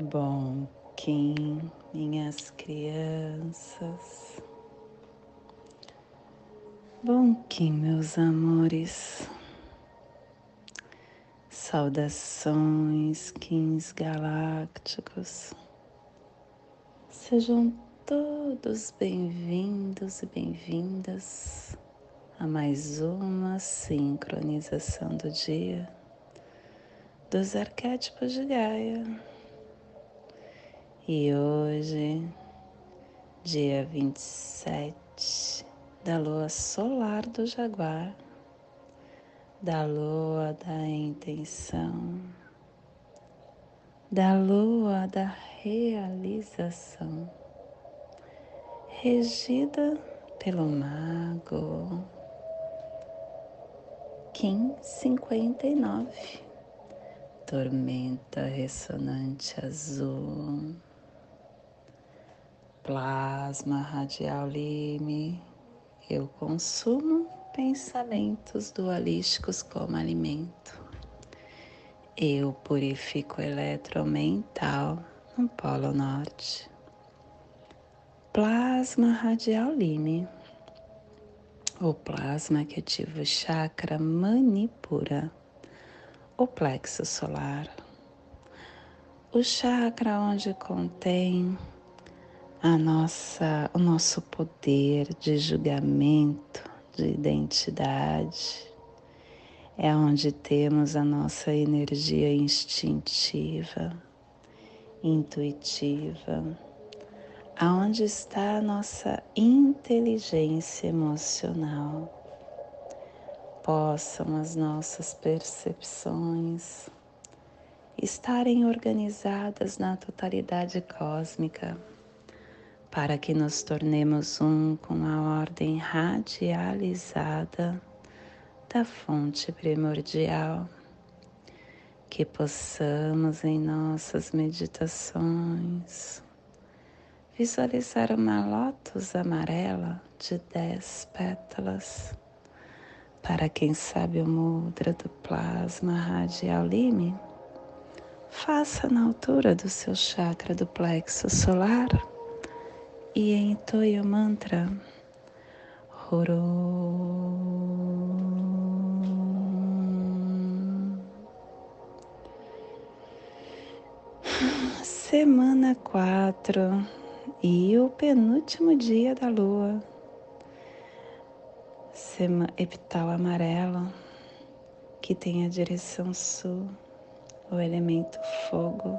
Bom Kim, minhas crianças. Bom Kim, meus amores. Saudações, Kins galácticos. Sejam todos bem-vindos e bem-vindas a mais uma sincronização do dia dos arquétipos de Gaia. E hoje, dia 27 da lua solar do Jaguar, da lua da intenção, da lua da realização, regida pelo mago Kim 59 tormenta ressonante azul, plasma radial lime, eu consumo pensamentos dualísticos como alimento. Eu purifico o eletromental no Polo Norte. Plasma radial lime, o plasma que ativa o chakra manipura o plexo solar, o chakra onde contém a nossa, o nosso poder de julgamento, de identidade, é onde temos a nossa energia instintiva, intuitiva, aonde está a nossa inteligência emocional? Possam as nossas percepções estarem organizadas na totalidade cósmica, para que nos tornemos um com a ordem radializada da fonte primordial, que possamos em nossas meditações visualizar uma lótus amarela de dez pétalas. Para quem sabe o mudra do plasma radial lime, faça na altura do seu chakra do plexo solar e entoie o mantra Horom. Semana 4 e o penúltimo dia da lua epital amarelo que tem a direção sul, o elemento fogo,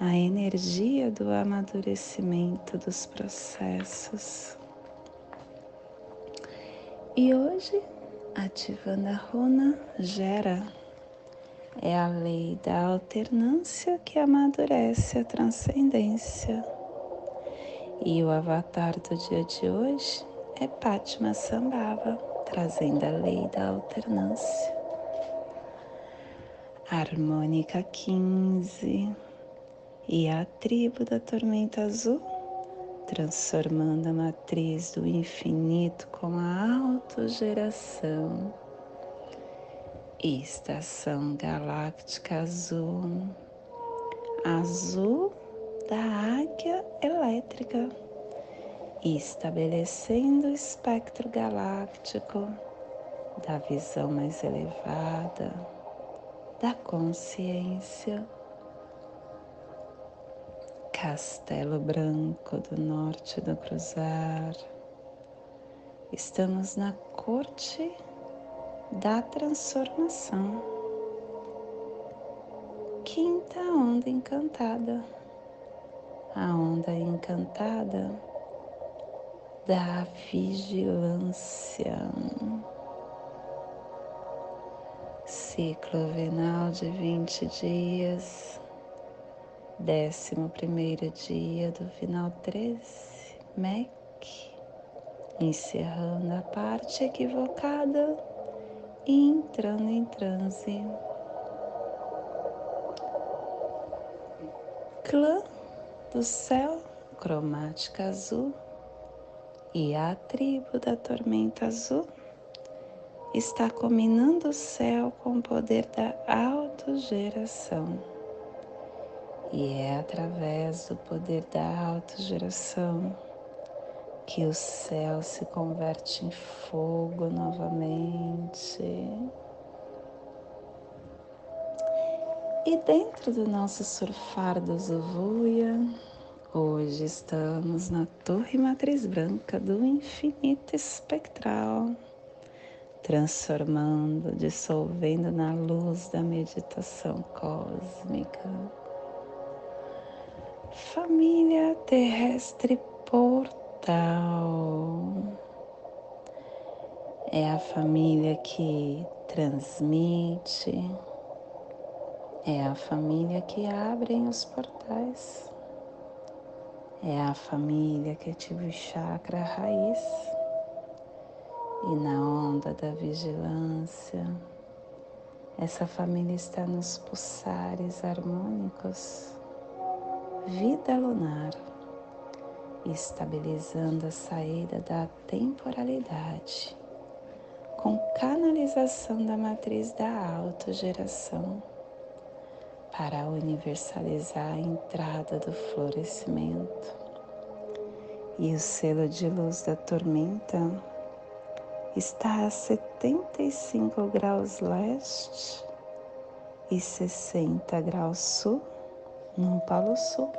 a energia do amadurecimento dos processos. E hoje, ativando a runa, gera. É a lei da alternância que amadurece a transcendência. E o avatar do dia de hoje é Pátima Sambhava, trazendo a lei da alternância. Harmônica 15 e a tribo da tormenta azul, transformando a matriz do infinito com a autogeração. Estação galáctica azul, azul da águia elétrica estabelecendo o espectro galáctico da visão mais elevada, da consciência. Castelo Branco do Norte do Cruzar. Estamos na corte da transformação. Quinta onda encantada. A onda encantada da vigilância. Ciclo venal de 20 dias, décimo primeiro dia do final 13, MEC, encerrando a parte equivocada e entrando em transe. Clã do céu, cromática azul e a tribo da tormenta azul está combinando o céu com o poder da autogeração E é através do poder da autogeração que o céu se converte em fogo novamente. E dentro do nosso surfar do Zuvuia, hoje estamos na Torre Matriz Branca do Infinito Espectral, transformando, dissolvendo na luz da meditação cósmica. Família terrestre portal é a família que transmite é a família que abre os portais. É a família que ativa o chakra raiz. E na onda da vigilância, essa família está nos pulsares harmônicos, vida lunar, estabilizando a saída da temporalidade, com canalização da matriz da autogeração para universalizar a entrada do florescimento. E o selo de luz da tormenta está a 75 graus leste e 60 graus sul no Polo Sul,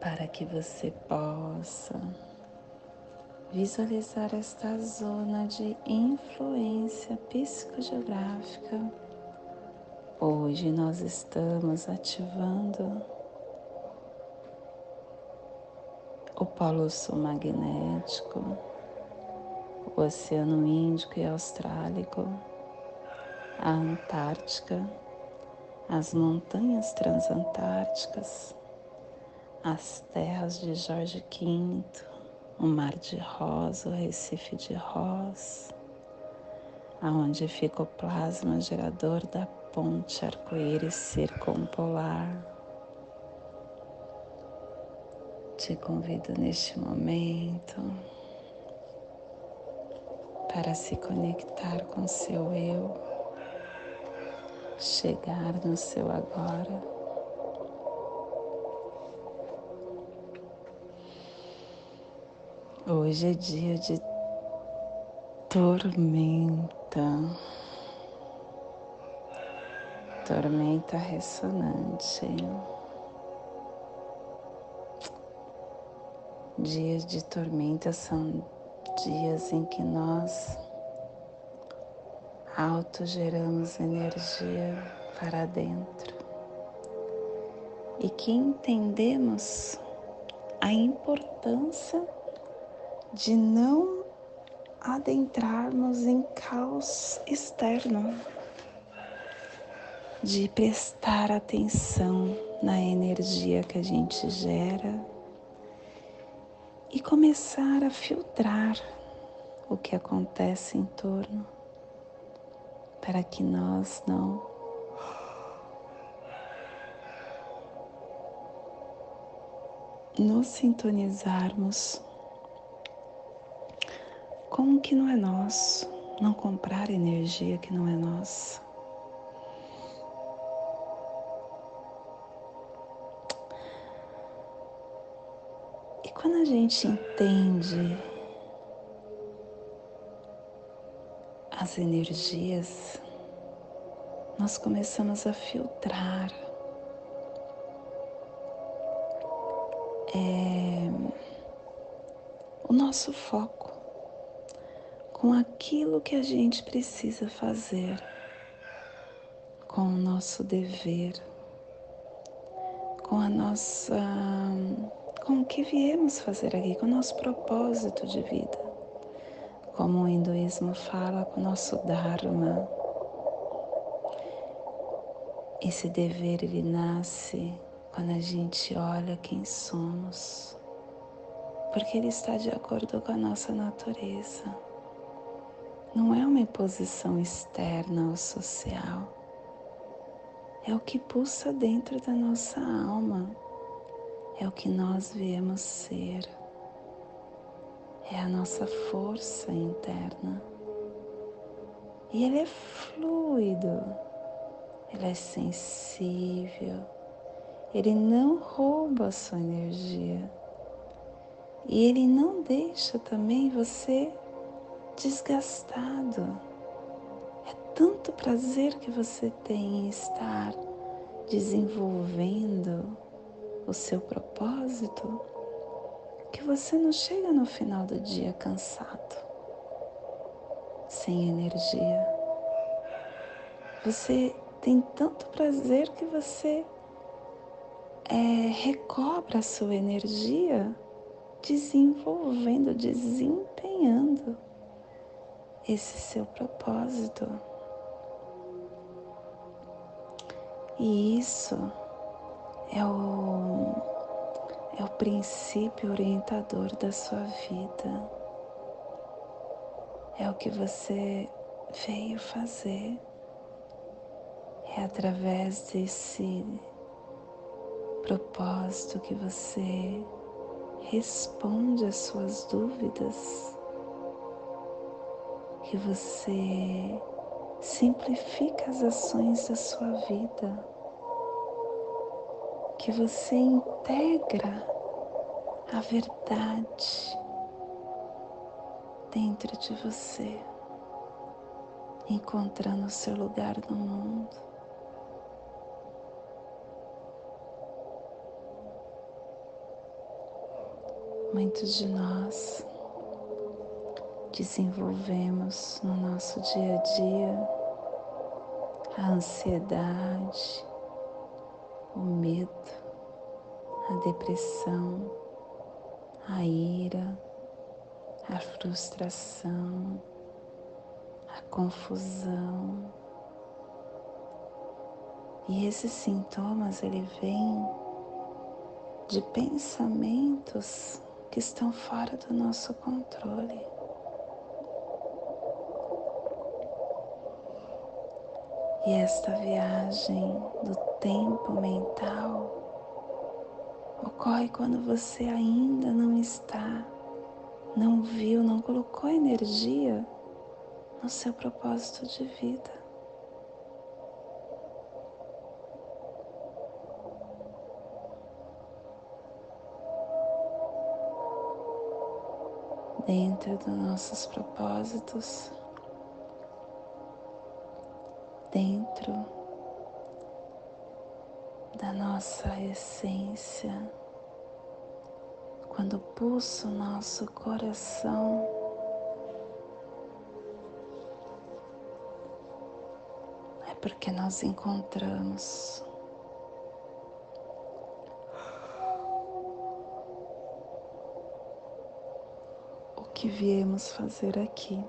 para que você possa visualizar esta zona de influência psicogeográfica. Hoje nós estamos ativando o Polo Sul magnético, o Oceano Índico e Austrálico, a Antártica, as montanhas transantárticas, as terras de Jorge V, o Mar de Rosa, o Recife de Ross, aonde fica o plasma gerador da ponte arco-íris circumpolar. Te convido neste momento para se conectar com seu eu, chegar no seu agora. Hoje é dia de tormenta tormenta ressonante. Dias de tormenta são dias em que nós autogeramos energia para dentro. E que entendemos a importância de não adentrarmos em caos externo de prestar atenção na energia que a gente gera e começar a filtrar o que acontece em torno para que nós não nos sintonizarmos com o que não é nosso, não comprar energia que não é nossa. quando a gente entende as energias, nós começamos a filtrar é, o nosso foco com aquilo que a gente precisa fazer, com o nosso dever, com a nossa com o que viemos fazer aqui, com o nosso propósito de vida. Como o hinduísmo fala, com o nosso Dharma. Esse dever ele nasce quando a gente olha quem somos, porque ele está de acordo com a nossa natureza. Não é uma imposição externa ou social, é o que pulsa dentro da nossa alma é o que nós viemos ser, é a nossa força interna. E ele é fluido, ele é sensível, ele não rouba a sua energia e ele não deixa também você desgastado. É tanto prazer que você tem em estar desenvolvendo o seu propósito que você não chega no final do dia cansado, sem energia. Você tem tanto prazer que você é, recobra a sua energia desenvolvendo, desempenhando esse seu propósito. E isso é o, é o princípio orientador da sua vida. É o que você veio fazer. É através desse propósito que você responde às suas dúvidas, que você simplifica as ações da sua vida, que você integra a verdade dentro de você, encontrando o seu lugar no mundo. Muitos de nós desenvolvemos no nosso dia a dia a ansiedade, depressão, a ira, a frustração, a confusão. E esses sintomas ele vem de pensamentos que estão fora do nosso controle. E esta viagem do tempo mental ocorre quando você ainda não está, não viu, não colocou energia no seu propósito de vida. dentro dos nossos propósitos, dentro da nossa essência, quando pulsa o nosso coração. É porque nós encontramos que viemos fazer aqui.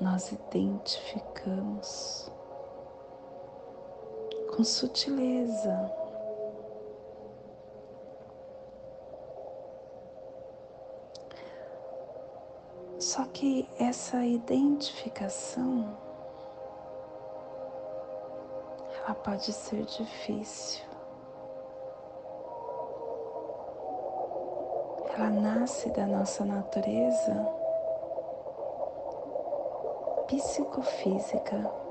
Nós identificamos com sutileza Só que essa identificação ela pode ser difícil. ela nasce da nossa natureza psicofísica.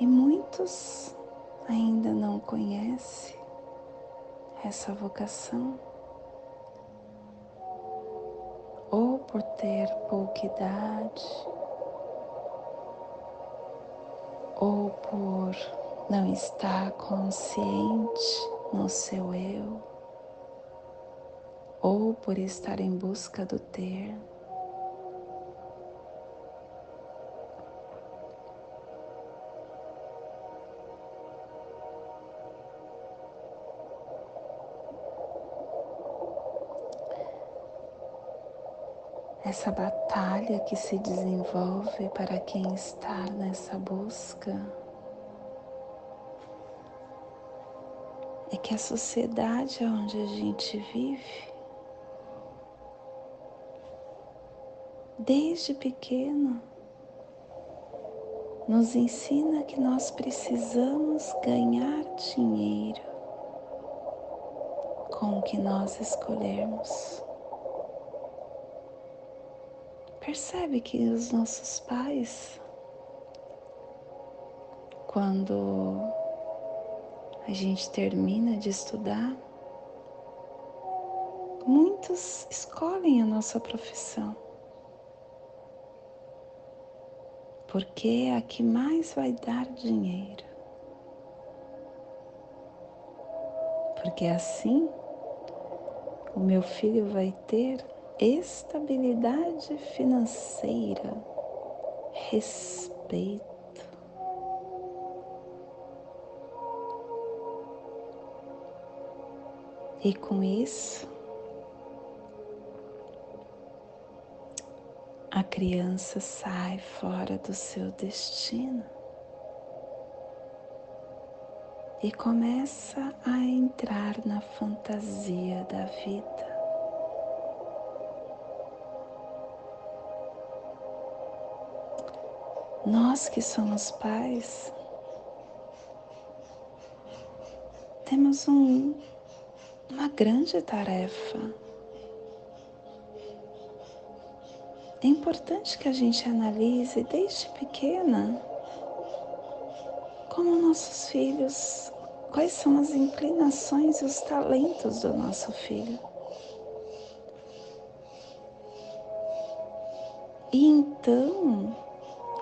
E muitos ainda não conhecem essa vocação, ou por ter pouca idade, ou por não estar consciente no seu eu, ou por estar em busca do ter. Essa batalha que se desenvolve para quem está nessa busca é que a sociedade onde a gente vive, desde pequeno, nos ensina que nós precisamos ganhar dinheiro com o que nós escolhermos. Percebe que os nossos pais, quando a gente termina de estudar, muitos escolhem a nossa profissão. Porque é a que mais vai dar dinheiro. Porque assim o meu filho vai ter estabilidade financeira, respeito. E com isso, a criança sai fora do seu destino e começa a entrar na fantasia da vida. Nós que somos pais, temos um, uma grande tarefa. É importante que a gente analise desde pequena como nossos filhos, quais são as inclinações e os talentos do nosso filho. E então,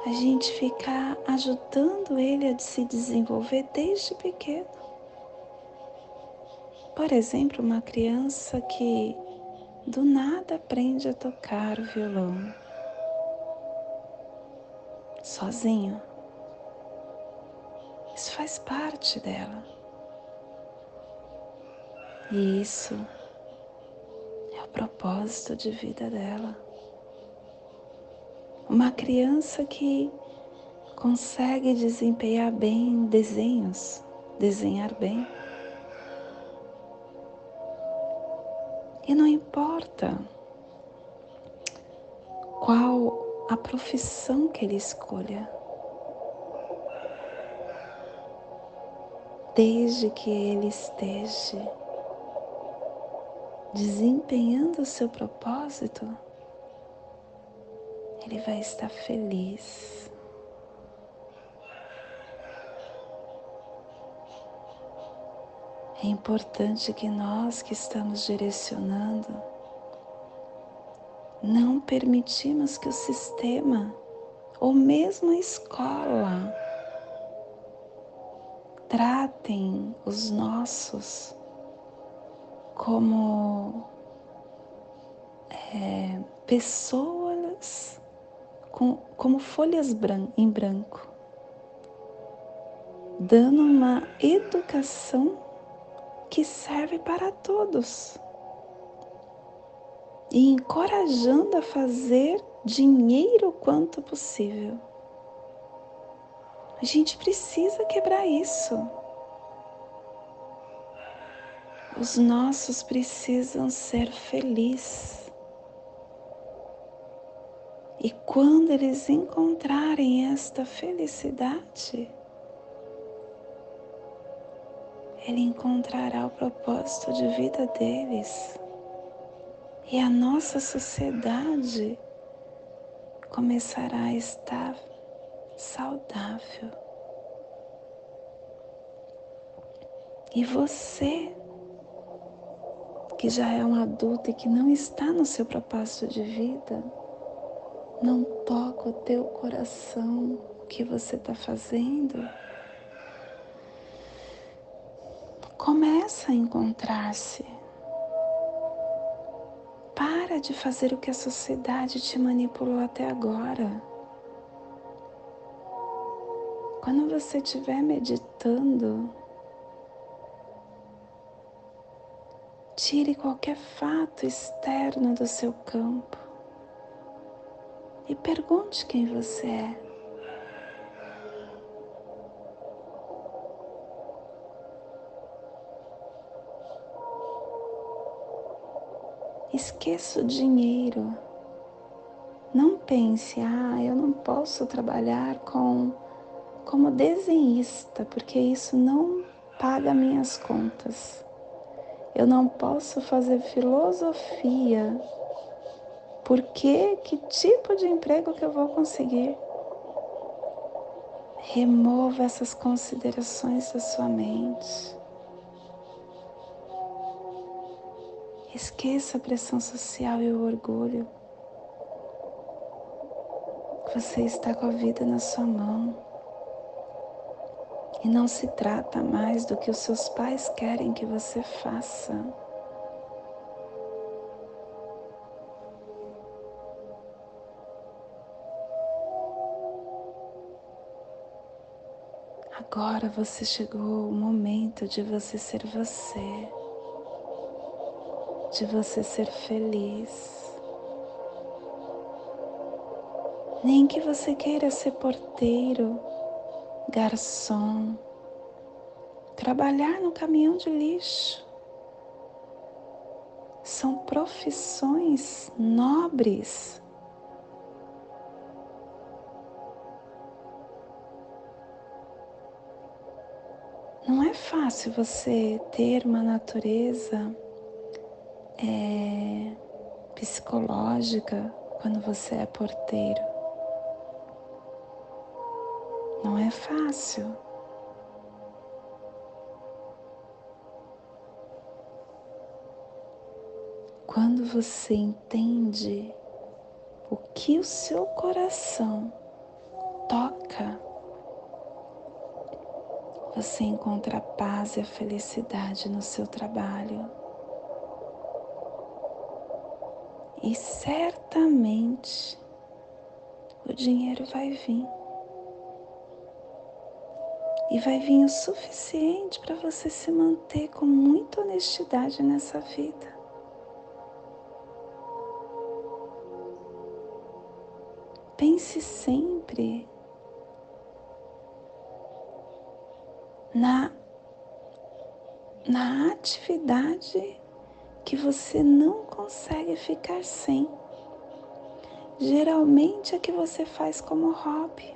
a gente ficar ajudando ele a se desenvolver desde pequeno. Por exemplo, uma criança que do nada aprende a tocar violão sozinho. Isso faz parte dela. E isso é o propósito de vida dela. Uma criança que consegue desempenhar bem desenhos, desenhar bem. E não importa qual a profissão que ele escolha, desde que ele esteja desempenhando o seu propósito, ele vai estar feliz. É importante que nós que estamos direcionando não permitimos que o sistema ou mesmo a escola tratem os nossos como é, pessoas com, como folhas bran em branco, dando uma educação que serve para todos e encorajando a fazer dinheiro quanto possível. A gente precisa quebrar isso. Os nossos precisam ser felizes. E quando eles encontrarem esta felicidade, ele encontrará o propósito de vida deles. E a nossa sociedade começará a estar saudável. E você, que já é um adulto e que não está no seu propósito de vida, não toca o teu coração o que você está fazendo. Começa a encontrar-se. Para de fazer o que a sociedade te manipulou até agora. Quando você estiver meditando, tire qualquer fato externo do seu campo e pergunte quem você é. Esqueça o dinheiro. Não pense, ah, eu não posso trabalhar com como desenhista, porque isso não paga minhas contas. Eu não posso fazer filosofia Por que? Que tipo de emprego que eu vou conseguir? Remova essas considerações da sua mente. Esqueça a pressão social e o orgulho. Você está com a vida na sua mão. E não se trata mais do que os seus pais querem que você faça. Agora você chegou o momento de você ser você, de você ser feliz. Nem que você queira ser porteiro, garçom, trabalhar no caminhão de lixo. São profissões nobres Não é fácil você ter uma natureza é, psicológica quando você é porteiro. Não é fácil. Quando você entende o que o seu coração toca, você encontra a paz e a felicidade no seu trabalho. E certamente o dinheiro vai vir. E vai vir o suficiente para você se manter com muita honestidade nessa vida. Na atividade que você não consegue ficar sem. Geralmente é que você faz como hobby.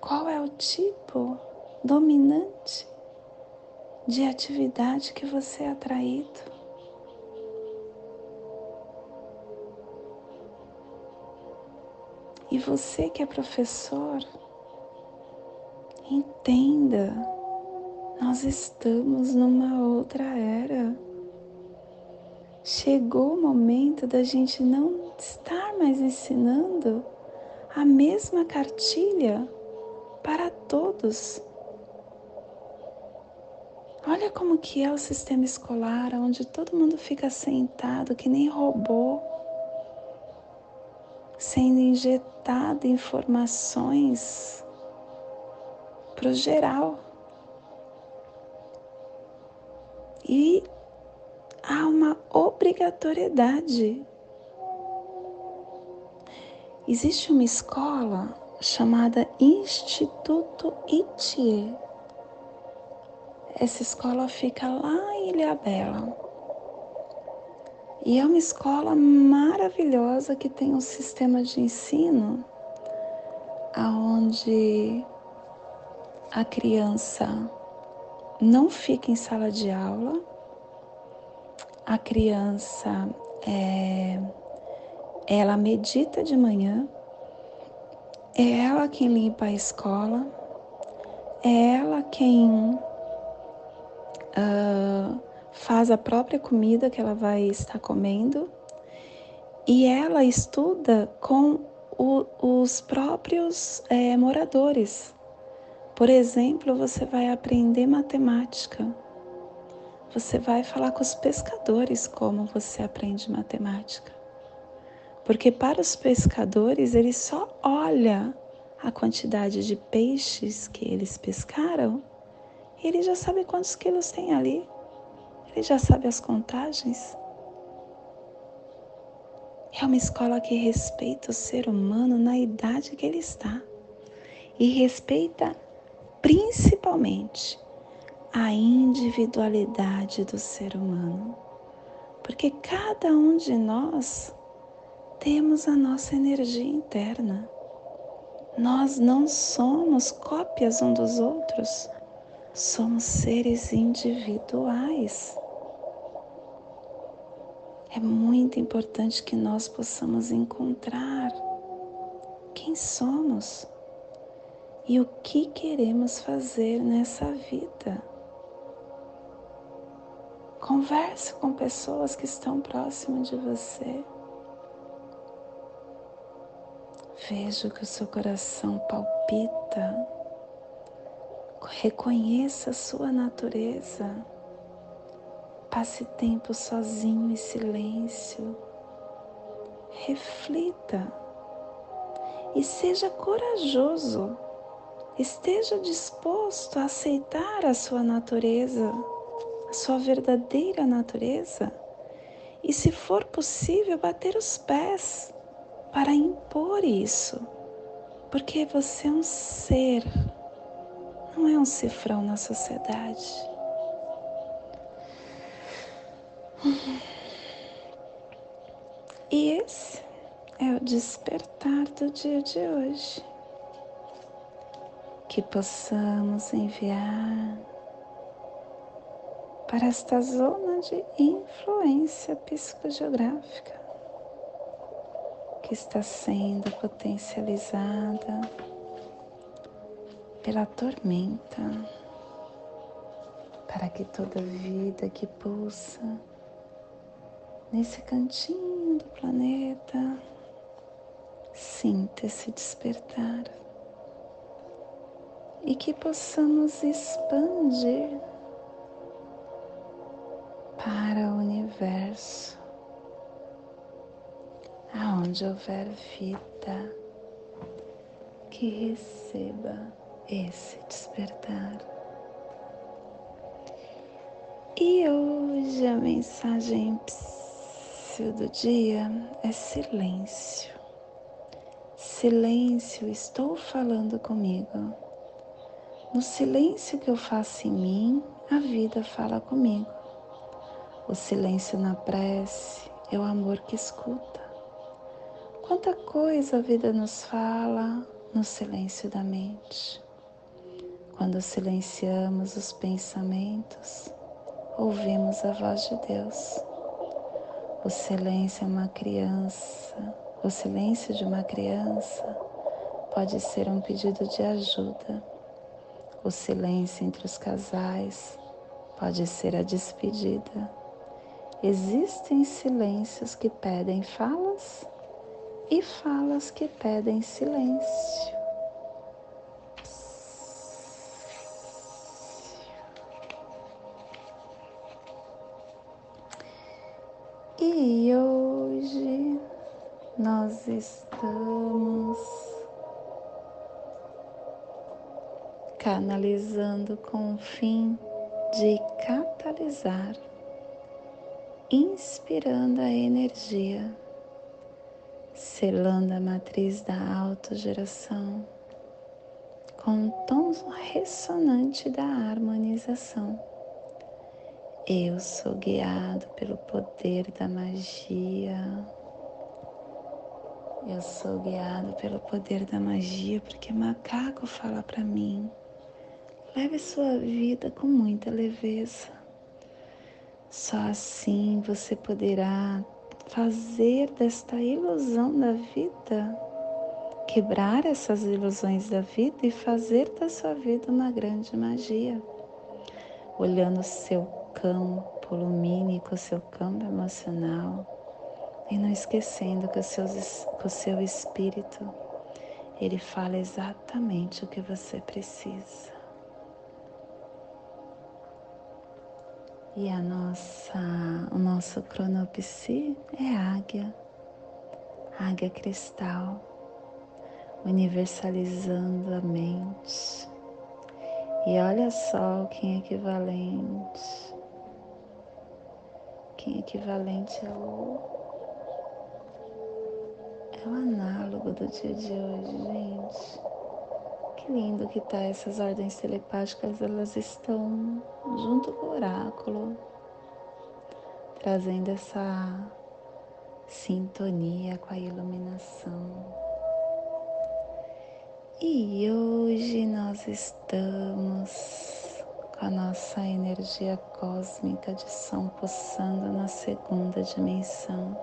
Qual é o tipo dominante de atividade que você é atraído? E você que é professor, Entenda, nós estamos numa outra era. Chegou o momento da gente não estar mais ensinando a mesma cartilha para todos. Olha como que é o sistema escolar, onde todo mundo fica sentado que nem robô, sendo injetado informações para o geral. E há uma obrigatoriedade. Existe uma escola chamada Instituto Itie. Essa escola fica lá em Ilhabela. E é uma escola maravilhosa que tem um sistema de ensino aonde a criança não fica em sala de aula, a criança é, ela medita de manhã, é ela quem limpa a escola, é ela quem uh, faz a própria comida que ela vai estar comendo e ela estuda com o, os próprios é, moradores. Por exemplo, você vai aprender matemática. Você vai falar com os pescadores como você aprende matemática. Porque para os pescadores, eles só olha a quantidade de peixes que eles pescaram e ele já sabe quantos quilos tem ali. Ele já sabe as contagens. É uma escola que respeita o ser humano na idade que ele está e respeita principalmente a individualidade do ser humano, porque cada um de nós temos a nossa energia interna. Nós não somos cópias um dos outros, somos seres individuais. é muito importante que nós possamos encontrar quem somos e o que queremos fazer nessa vida. Converse com pessoas que estão próximas de você. Veja que o seu coração palpita. Reconheça a sua natureza. Passe tempo sozinho em silêncio. Reflita e seja corajoso. Esteja disposto a aceitar a sua natureza, a sua verdadeira natureza. E, se for possível, bater os pés para impor isso, porque você é um ser, não é um cifrão na sociedade. E esse é o despertar do dia de hoje. Que possamos enviar para esta zona de influência psicogeográfica que está sendo potencializada pela tormenta, para que toda vida que pulsa nesse cantinho do planeta, sinta esse despertar e que possamos expandir para o universo, aonde houver vida, que receba esse despertar. E hoje a mensagem do dia é silêncio. Silêncio, estou falando comigo. No silêncio que eu faço em mim, a vida fala comigo. O silêncio na prece é o amor que escuta. Quanta coisa a vida nos fala no silêncio da mente. Quando silenciamos os pensamentos, ouvimos a voz de Deus. O silêncio é uma criança, o silêncio de uma criança pode ser um pedido de ajuda. O silêncio entre os casais pode ser a despedida. Existem silêncios que pedem falas e falas que pedem silêncio. E hoje nós estamos canalizando com o fim de catalisar, inspirando a energia, selando a matriz da autogeração com o tom ressonante da harmonização eu sou guiado pelo poder da magia. Eu sou guiado pelo poder da magia porque macaco fala para mim. Leve sua vida com muita leveza. Só assim você poderá fazer desta ilusão da vida, quebrar essas ilusões da vida e fazer da sua vida uma grande magia. Olhando o seu campo lumínico, o seu campo emocional, e não esquecendo que o, seu, que o seu espírito, ele fala exatamente o que você precisa. E a nossa, o nosso cronopsi é águia, águia cristal, universalizando a mente. E olha só o que é equivalente pouquinho equivalente ao, é o análogo do dia de hoje, gente. Que lindo que tá essas ordens telepáticas, elas estão junto com o oráculo, trazendo essa sintonia com a iluminação. E hoje nós estamos com a nossa energia cósmica de som pulsando na segunda dimensão,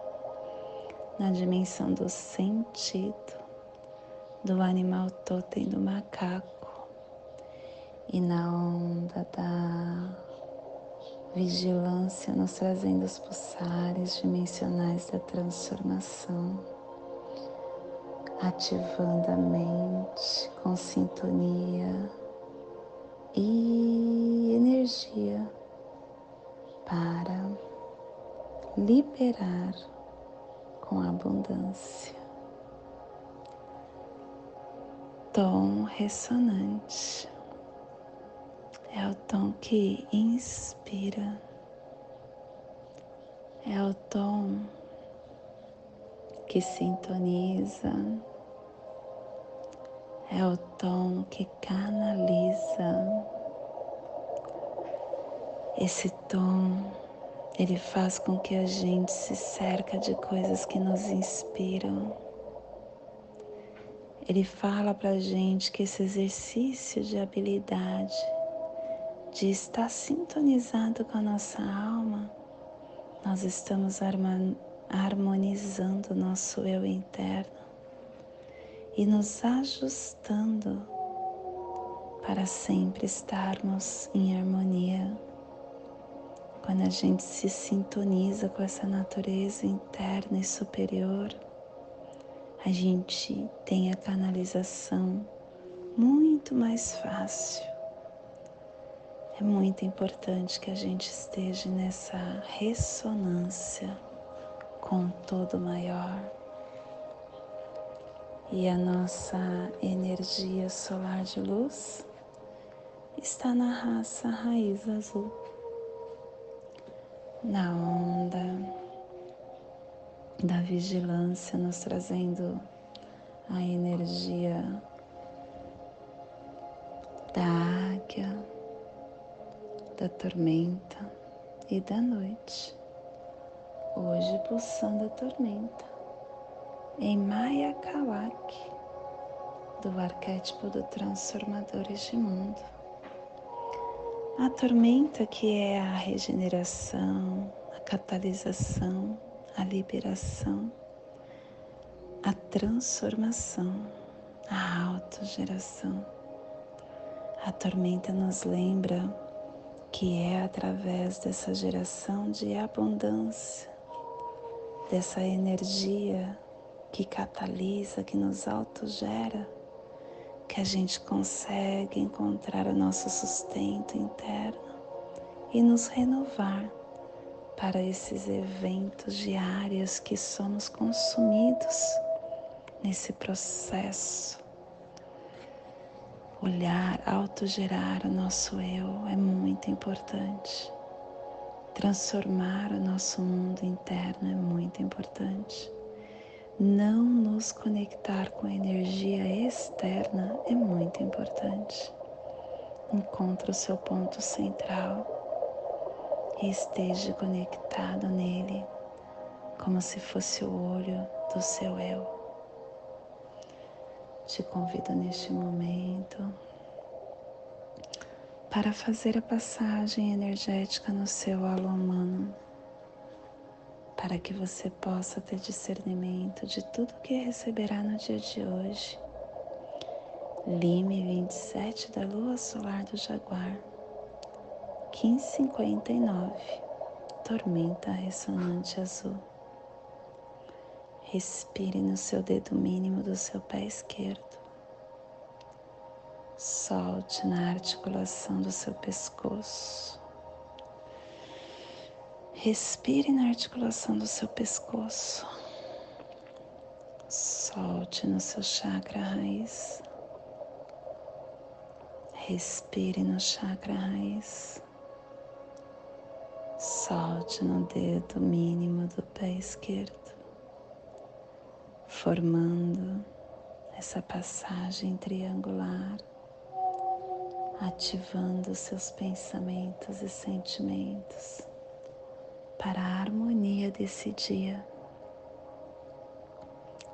na dimensão do sentido, do animal totem do macaco e na onda da vigilância nos trazendo os pulsares dimensionais da transformação, ativando a mente com sintonia e energia para liberar com abundância. Tom ressonante é o tom que inspira, é o tom que sintoniza, é o tom que canaliza. Esse tom, ele faz com que a gente se cerca de coisas que nos inspiram. Ele fala pra gente que esse exercício de habilidade de estar sintonizado com a nossa alma, nós estamos harmonizando o nosso eu interno e nos ajustando para sempre estarmos em harmonia. Quando a gente se sintoniza com essa natureza interna e superior, a gente tem a canalização muito mais fácil é muito importante que a gente esteja nessa ressonância com o todo maior. E a nossa energia solar de luz está na raça raiz azul, na onda da vigilância, nos trazendo a energia da águia da tormenta e da noite. Hoje pulsando a tormenta em Maya Kawak, do arquétipo do Transformadores de Mundo. A tormenta que é a regeneração, a catalisação, a liberação, a transformação, a autogeração. A tormenta nos lembra que é através dessa geração de abundância, dessa energia que catalisa, que nos autogera, que a gente consegue encontrar o nosso sustento interno e nos renovar para esses eventos diários que somos consumidos nesse processo olhar, autogerar o nosso eu é muito importante. Transformar o nosso mundo interno é muito importante. Não nos conectar com a energia externa é muito importante. Encontre o seu ponto central e esteja conectado nele, como se fosse o olho do seu eu. Te convido neste momento para fazer a passagem energética no seu alô humano, para que você possa ter discernimento de tudo que receberá no dia de hoje. Lime 27 da Lua Solar do Jaguar, 1559, Tormenta Ressonante Azul. Respire no seu dedo mínimo do seu pé esquerdo. Solte na articulação do seu pescoço. Respire na articulação do seu pescoço. Solte no seu chakra raiz. Respire no chakra raiz. Solte no dedo mínimo do pé esquerdo formando essa passagem triangular, ativando seus pensamentos e sentimentos para a harmonia desse dia.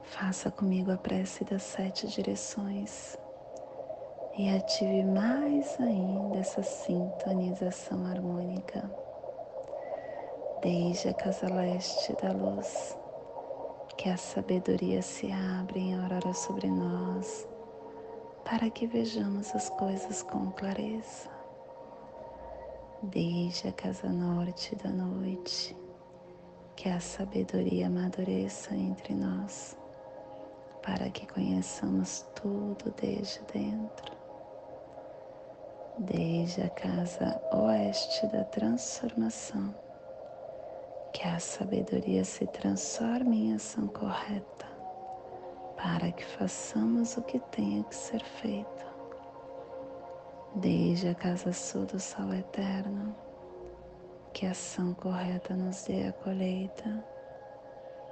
Faça comigo a prece das sete direções e ative mais ainda essa sintonização harmônica. Desde a casa leste da luz, que a sabedoria se abre em aurora sobre nós, para que vejamos as coisas com clareza. Desde a casa norte da noite, que a sabedoria amadureça entre nós, para que conheçamos tudo desde dentro. Desde a casa oeste da transformação, que a sabedoria se transforme em ação correta, para que façamos o que tenha que ser feito. Desde a casa sul do sol eterno, que a ação correta nos dê a colheita,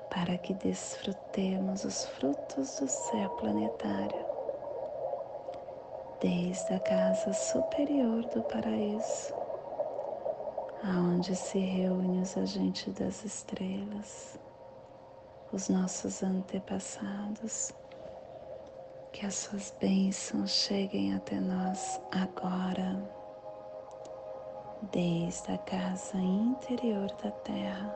para que desfrutemos os frutos do céu planetário, desde a casa superior do paraíso, aonde se reúnem os agentes das estrelas, os nossos antepassados, que as suas bênçãos cheguem até nós agora desde a casa interior da terra,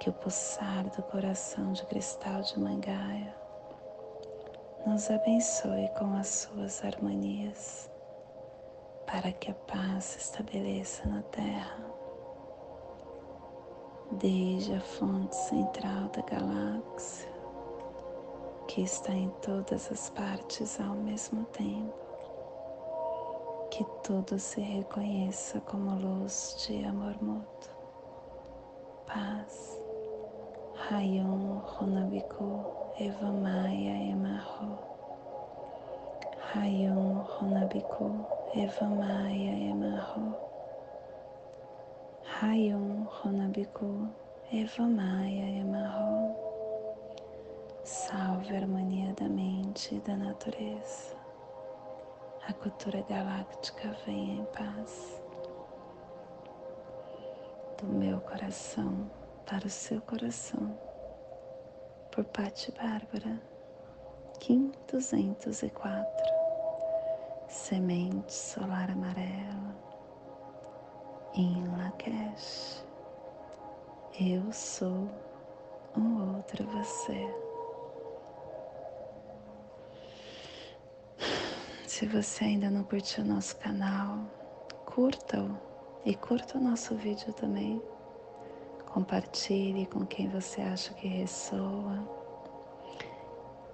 que o pulsar do coração de cristal de Mangaia nos abençoe com as suas harmonias, para que a paz se estabeleça na terra. Desde a fonte central da galáxia, que está em todas as partes ao mesmo tempo que tudo se reconheça como luz de amor mútuo, paz. Rayon Runabiku Evamaya Emarro. Rayon Runabiku Evamaya Emarro. Rayon Runabiku Evamaya Emarro. Salve a harmonia da mente e da natureza a cultura galáctica venha em paz. Do meu coração para o seu coração, por Patti Bárbara, Kim 204, Semente Solar Amarela, em Lakesh. Eu sou um outro você. Se você ainda não curtiu o nosso canal, curta-o e curta o nosso vídeo também. Compartilhe com quem você acha que ressoa.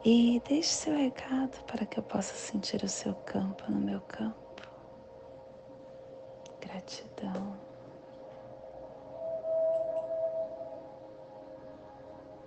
E deixe seu recado para que eu possa sentir o seu campo no meu campo. Gratidão.